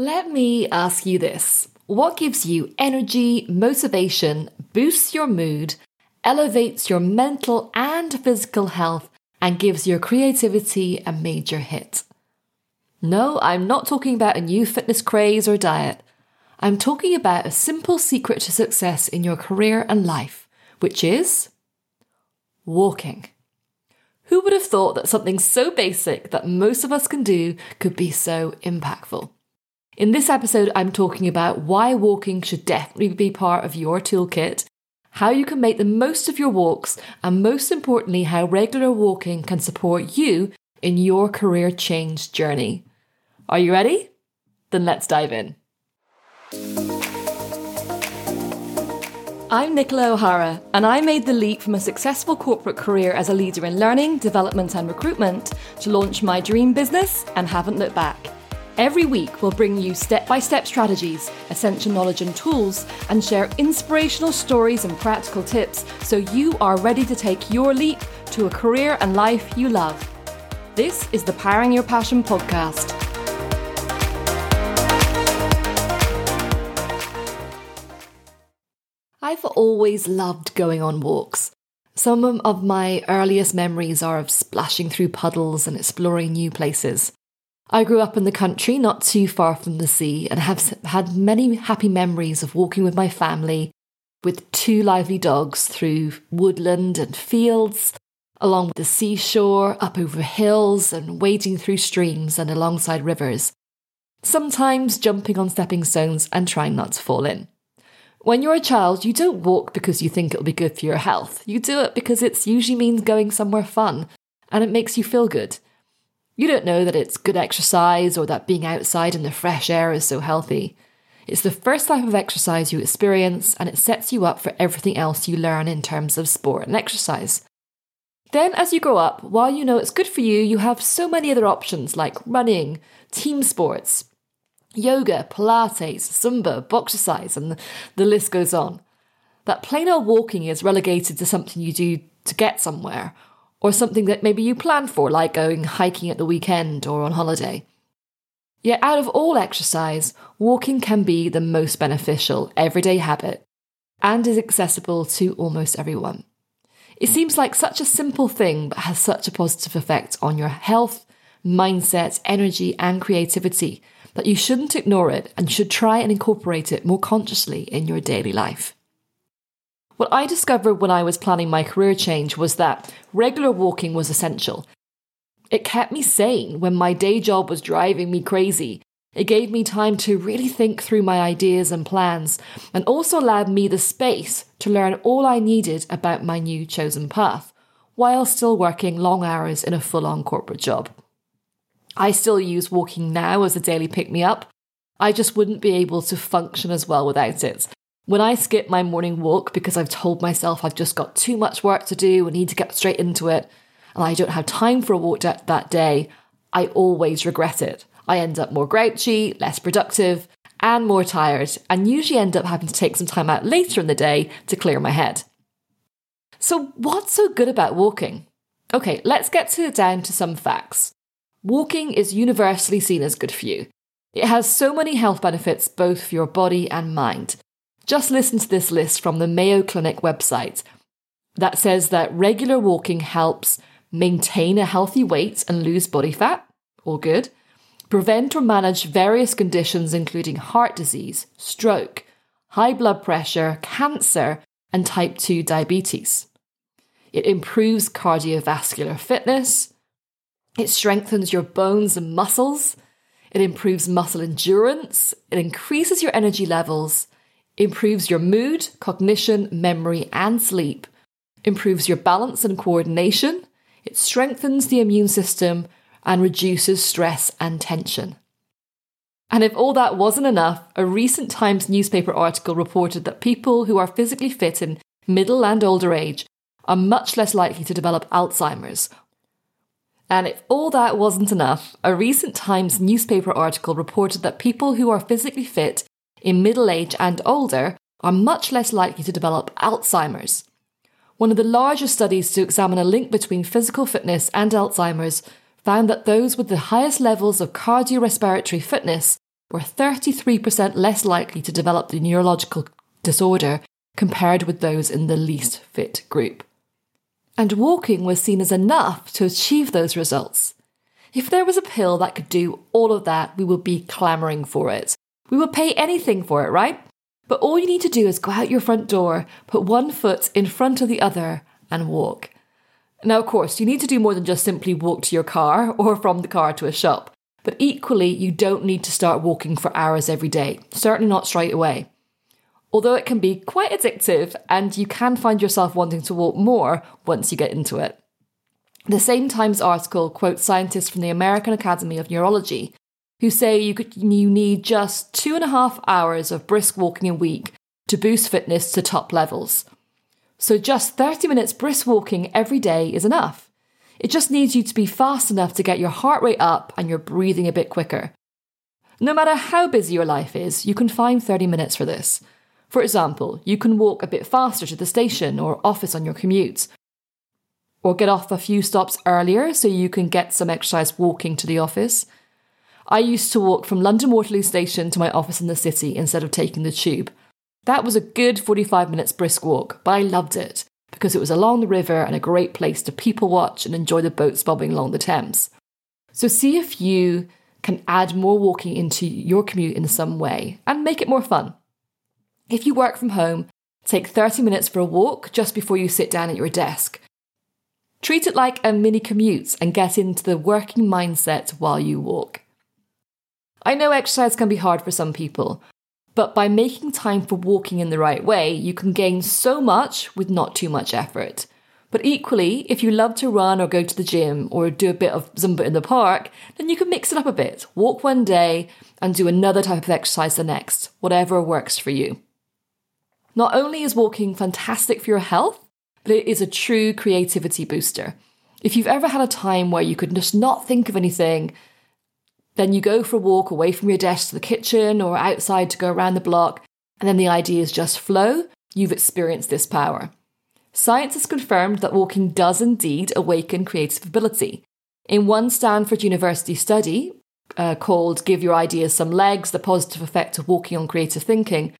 Let me ask you this What gives you energy, motivation, boosts your mood, elevates your mental and physical health, and gives your creativity a major hit? No, I'm not talking about a new fitness craze or diet. I'm talking about a simple secret to success in your career and life, which is walking. Who would have thought that something so basic that most of us can do could be so impactful? In this episode, I'm talking about why walking should definitely be part of your toolkit, how you can make the most of your walks, and most importantly, how regular walking can support you in your career change journey. Are you ready? Then let's dive in. I'm Nicola O'Hara, and I made the leap from a successful corporate career as a leader in learning, development, and recruitment to launch my dream business and haven't looked back. Every week, we'll bring you step by step strategies, essential knowledge and tools, and share inspirational stories and practical tips so you are ready to take your leap to a career and life you love. This is the Powering Your Passion podcast. I've always loved going on walks. Some of my earliest memories are of splashing through puddles and exploring new places. I grew up in the country, not too far from the sea, and have had many happy memories of walking with my family with two lively dogs through woodland and fields, along the seashore, up over hills, and wading through streams and alongside rivers. Sometimes jumping on stepping stones and trying not to fall in. When you're a child, you don't walk because you think it'll be good for your health. You do it because it usually means going somewhere fun and it makes you feel good. You don't know that it's good exercise or that being outside in the fresh air is so healthy. It's the first type of exercise you experience and it sets you up for everything else you learn in terms of sport and exercise. Then, as you grow up, while you know it's good for you, you have so many other options like running, team sports, yoga, Pilates, Zumba, boxercise, and the list goes on. That plain old walking is relegated to something you do to get somewhere or something that maybe you plan for, like going hiking at the weekend or on holiday. Yet, out of all exercise, walking can be the most beneficial everyday habit and is accessible to almost everyone. It seems like such a simple thing, but has such a positive effect on your health, mindset, energy, and creativity that you shouldn't ignore it and should try and incorporate it more consciously in your daily life. What I discovered when I was planning my career change was that regular walking was essential. It kept me sane when my day job was driving me crazy. It gave me time to really think through my ideas and plans, and also allowed me the space to learn all I needed about my new chosen path, while still working long hours in a full on corporate job. I still use walking now as a daily pick me up. I just wouldn't be able to function as well without it. When I skip my morning walk because I've told myself I've just got too much work to do and need to get straight into it, and I don't have time for a walk that, day, I always regret it. I end up more grouchy, less productive, and more tired, and usually end up having to take some time out later in the day to clear my head. So, what's so good about walking? Okay, let's get to down to some facts. Walking is universally seen as good for you. It has so many health benefits both for your body and mind. Just listen to this list from the Mayo Clinic website that says that regular walking helps maintain a healthy weight and lose body fat, all good, prevent or manage various conditions including heart disease, stroke, high blood pressure, cancer, and type 2 diabetes. It improves cardiovascular fitness. It strengthens your bones and muscles. It improves muscle endurance. It increases your energy levels improves your mood, cognition, memory, and sleep, improves your balance and coordination, it strengthens the immune system, and reduces stress and tension. And if all that wasn't enough, a recent Times newspaper article reported that people who are physically fit in middle and older age are much less likely to develop Alzheimer's. And if all that wasn't enough, a recent Times newspaper article reported that people who are physically fit in middle age and older are much less likely to develop Alzheimer's. One of the largest studies to examine a link between physical fitness and Alzheimer's found that those with the highest levels of cardiorespiratory fitness were 33% less likely to develop the neurological disorder compared with those in the least fit group. And walking was seen as enough to achieve those results. If there was a pill that could do all of that, we would be clamouring for it. We would pay anything for it, right? But all you need to do is go out your front door, put one foot in front of the other, and walk. Now, of course, you need to do more than just simply walk to your car or from the car to a shop. But equally, you don't need to start walking for hours every day, certainly not straight away. Although it can be quite addictive, and you can find yourself wanting to walk more once you get into it. The same Times article quotes scientists from the American Academy of Neurology who say you, could, you need just two and a half hours of brisk walking a week to boost fitness to top levels. So just 30 minutes brisk walking every day is enough. It just needs you to be fast enough to get your heart rate up and your breathing a bit quicker. No matter how busy your life is, you can find 30 minutes for this. For example, you can walk a bit faster to the station or office on your commute, or get off a few stops earlier so you can get some exercise walking to the office. I used to walk from London Waterloo Station to my office in the city instead of taking the tube. That was a good 45 minutes brisk walk, but I loved it because it was along the river and a great place to people watch and enjoy the boats bobbing along the Thames. So see if you can add more walking into your commute in some way and make it more fun. If you work from home, take 30 minutes for a walk just before you sit down at your desk. Treat it like a mini commute and get into the working mindset while you walk. I know exercise can be hard for some people, but by making time for walking in the right way, you can gain so much with not too much effort. But equally, if you love to run or go to the gym or do a bit of Zumba in the park, then you can mix it up a bit. Walk one day and do another type of exercise the next, whatever works for you. Not only is walking fantastic for your health, but it is a true creativity booster. If you've ever had a time where you could just not think of anything, then you go for a walk away from your desk to the kitchen or outside to go around the block, and then the ideas just flow. You've experienced this power. Science has confirmed that walking does indeed awaken creative ability. In one Stanford University study uh, called Give Your Ideas Some Legs The Positive Effect of Walking on Creative Thinking,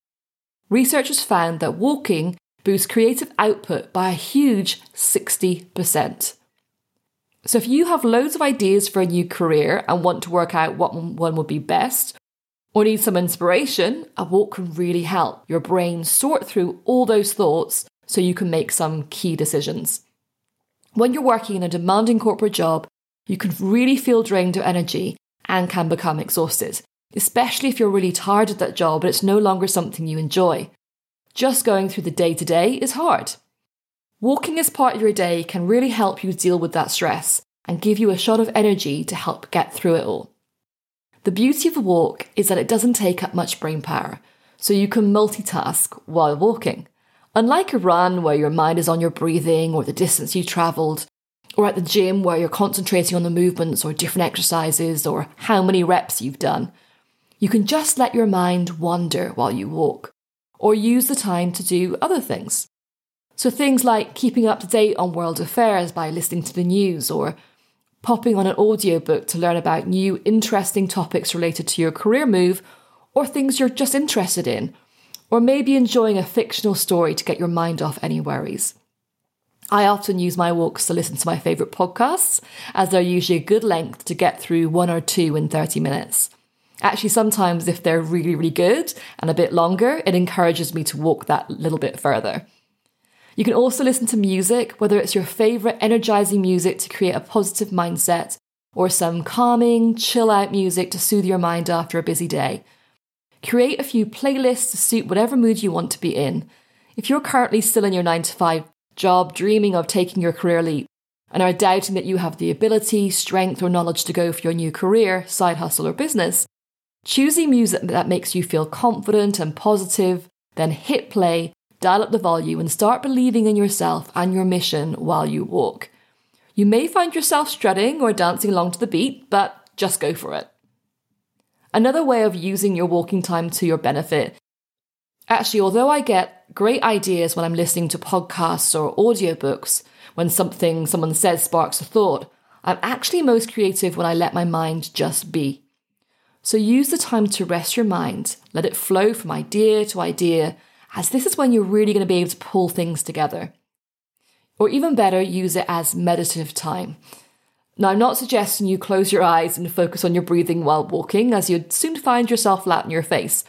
researchers found that walking boosts creative output by a huge 60%. So if you have loads of ideas for a new career and want to work out what one would be best, or need some inspiration, a walk can really help your brain sort through all those thoughts so you can make some key decisions. When you're working in a demanding corporate job, you can really feel drained of energy and can become exhausted, especially if you're really tired of that job and it's no longer something you enjoy. Just going through the day to day is hard. Walking as part of your day can really help you deal with that stress and give you a shot of energy to help get through it all. The beauty of a walk is that it doesn't take up much brain power, so you can multitask while walking. Unlike a run where your mind is on your breathing or the distance you travelled, or at the gym where you're concentrating on the movements or different exercises or how many reps you've done, you can just let your mind wander while you walk, or use the time to do other things. So things like keeping up to date on world affairs by listening to the news or popping on an audiobook to learn about new interesting topics related to your career move or things you're just interested in, or maybe enjoying a fictional story to get your mind off any worries. I often use my walks to listen to my favourite podcasts, as they're usually a good length to get through one or two in 30 minutes. Actually, sometimes if they're really, really good and a bit longer, it encourages me to walk that little bit further. You can also listen to music, whether it's your favourite energizing music to create a positive mindset, or some calming, chill out music to soothe your mind after a busy day. Create a few playlists to suit whatever mood you want to be in. If you're currently still in your 9 to 5 job, dreaming of taking your career leap, and are doubting that you have the ability, strength, or knowledge to go for your new career, side hustle, or business, choosing music that makes you feel confident and positive, then hit play dial up the volume, and start believing in yourself and your mission while you walk. You may find yourself strutting or dancing along to the beat, but just go for it. Another way of using your walking time to your benefit. Actually, although I get great ideas when I'm listening to podcasts or audiobooks, when something someone says sparks a thought, I'm actually most creative when I let my mind just be. So use the time to rest your mind, let it flow from idea to idea, as this is when you're really going to be able to pull things together. Or even better, use it as meditative time. Now, I'm not suggesting you close your eyes and focus on your breathing while walking, as you'd soon find yourself flat in your face.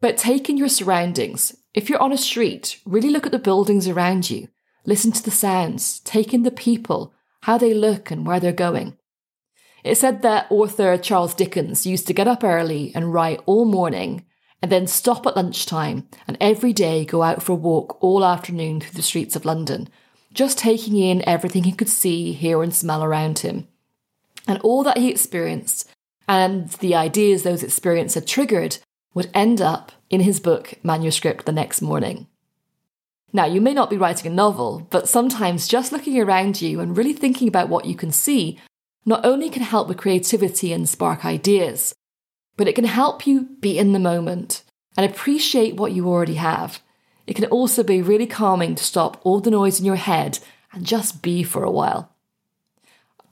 But take in your surroundings. If you're on a street, really look at the buildings around you. Listen to the sounds, take in the people, how they look and where they're going. It said that author Charles Dickens used to get up early and write all morning and then stop at lunchtime and every day go out for a walk all afternoon through the streets of London, just taking in everything he could see, hear, and smell around him. And all that he experienced and the ideas those experiences had triggered would end up in his book manuscript the next morning. Now, you may not be writing a novel, but sometimes just looking around you and really thinking about what you can see not only can help with creativity and spark ideas, but it can help you be in the moment and appreciate what you already have it can also be really calming to stop all the noise in your head and just be for a while.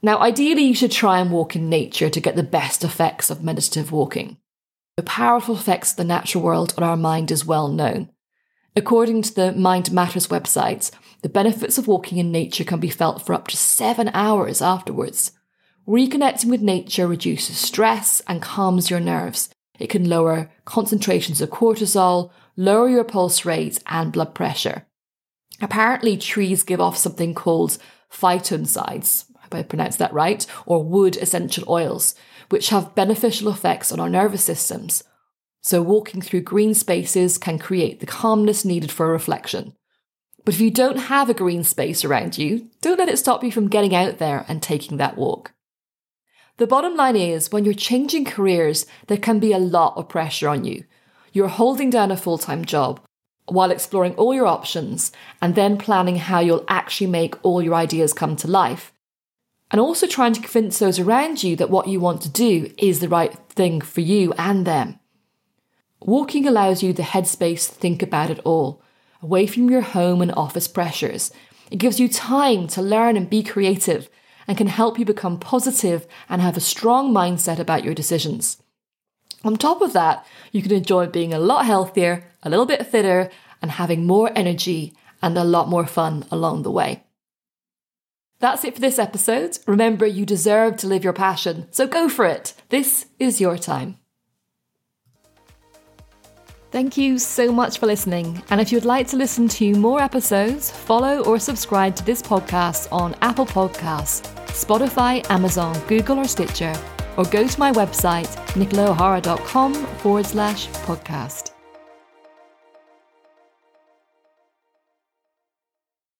Now, ideally, you should try and walk in nature to get the best effects of meditative walking. The powerful effects of the natural world on our mind is well known. According to the Mind Matters website, the benefits of walking in nature can be felt for up to seven hours afterwards. Reconnecting with nature reduces stress and calms your nerves. It can lower concentrations of cortisol, lower your pulse rate and blood pressure. Apparently, trees give off something called phytoncides, I hope I pronounced that right, or wood essential oils, which have beneficial effects on our nervous systems. So, walking through green spaces can create the calmness needed for reflection. But if you don't have a green space around you, don't let it stop you from getting out there and taking that walk. The bottom line is when you're changing careers, there can be a lot of pressure on you you're holding down a full time job while exploring all your options and then planning how you'll actually make all your ideas come to life. And also trying to convince those around you that what you want to do is the right thing for you and them. Walking allows you the headspace to think about it all, away from your home and office pressures. It gives you time to learn and be creative and can help you become positive and have a strong mindset about your decisions. On top of that, you can enjoy being a lot healthier, a little bit fitter, and having more energy and a lot more fun along the way. That's it for this episode. Remember, you deserve to live your passion, so go for it. This is your time. Thank you so much for listening. And if you'd like to listen to more episodes, follow or subscribe to this podcast on Apple Podcasts, Spotify, Amazon, Google, or Stitcher or go to my website, nicolaohara.com forward slash podcast.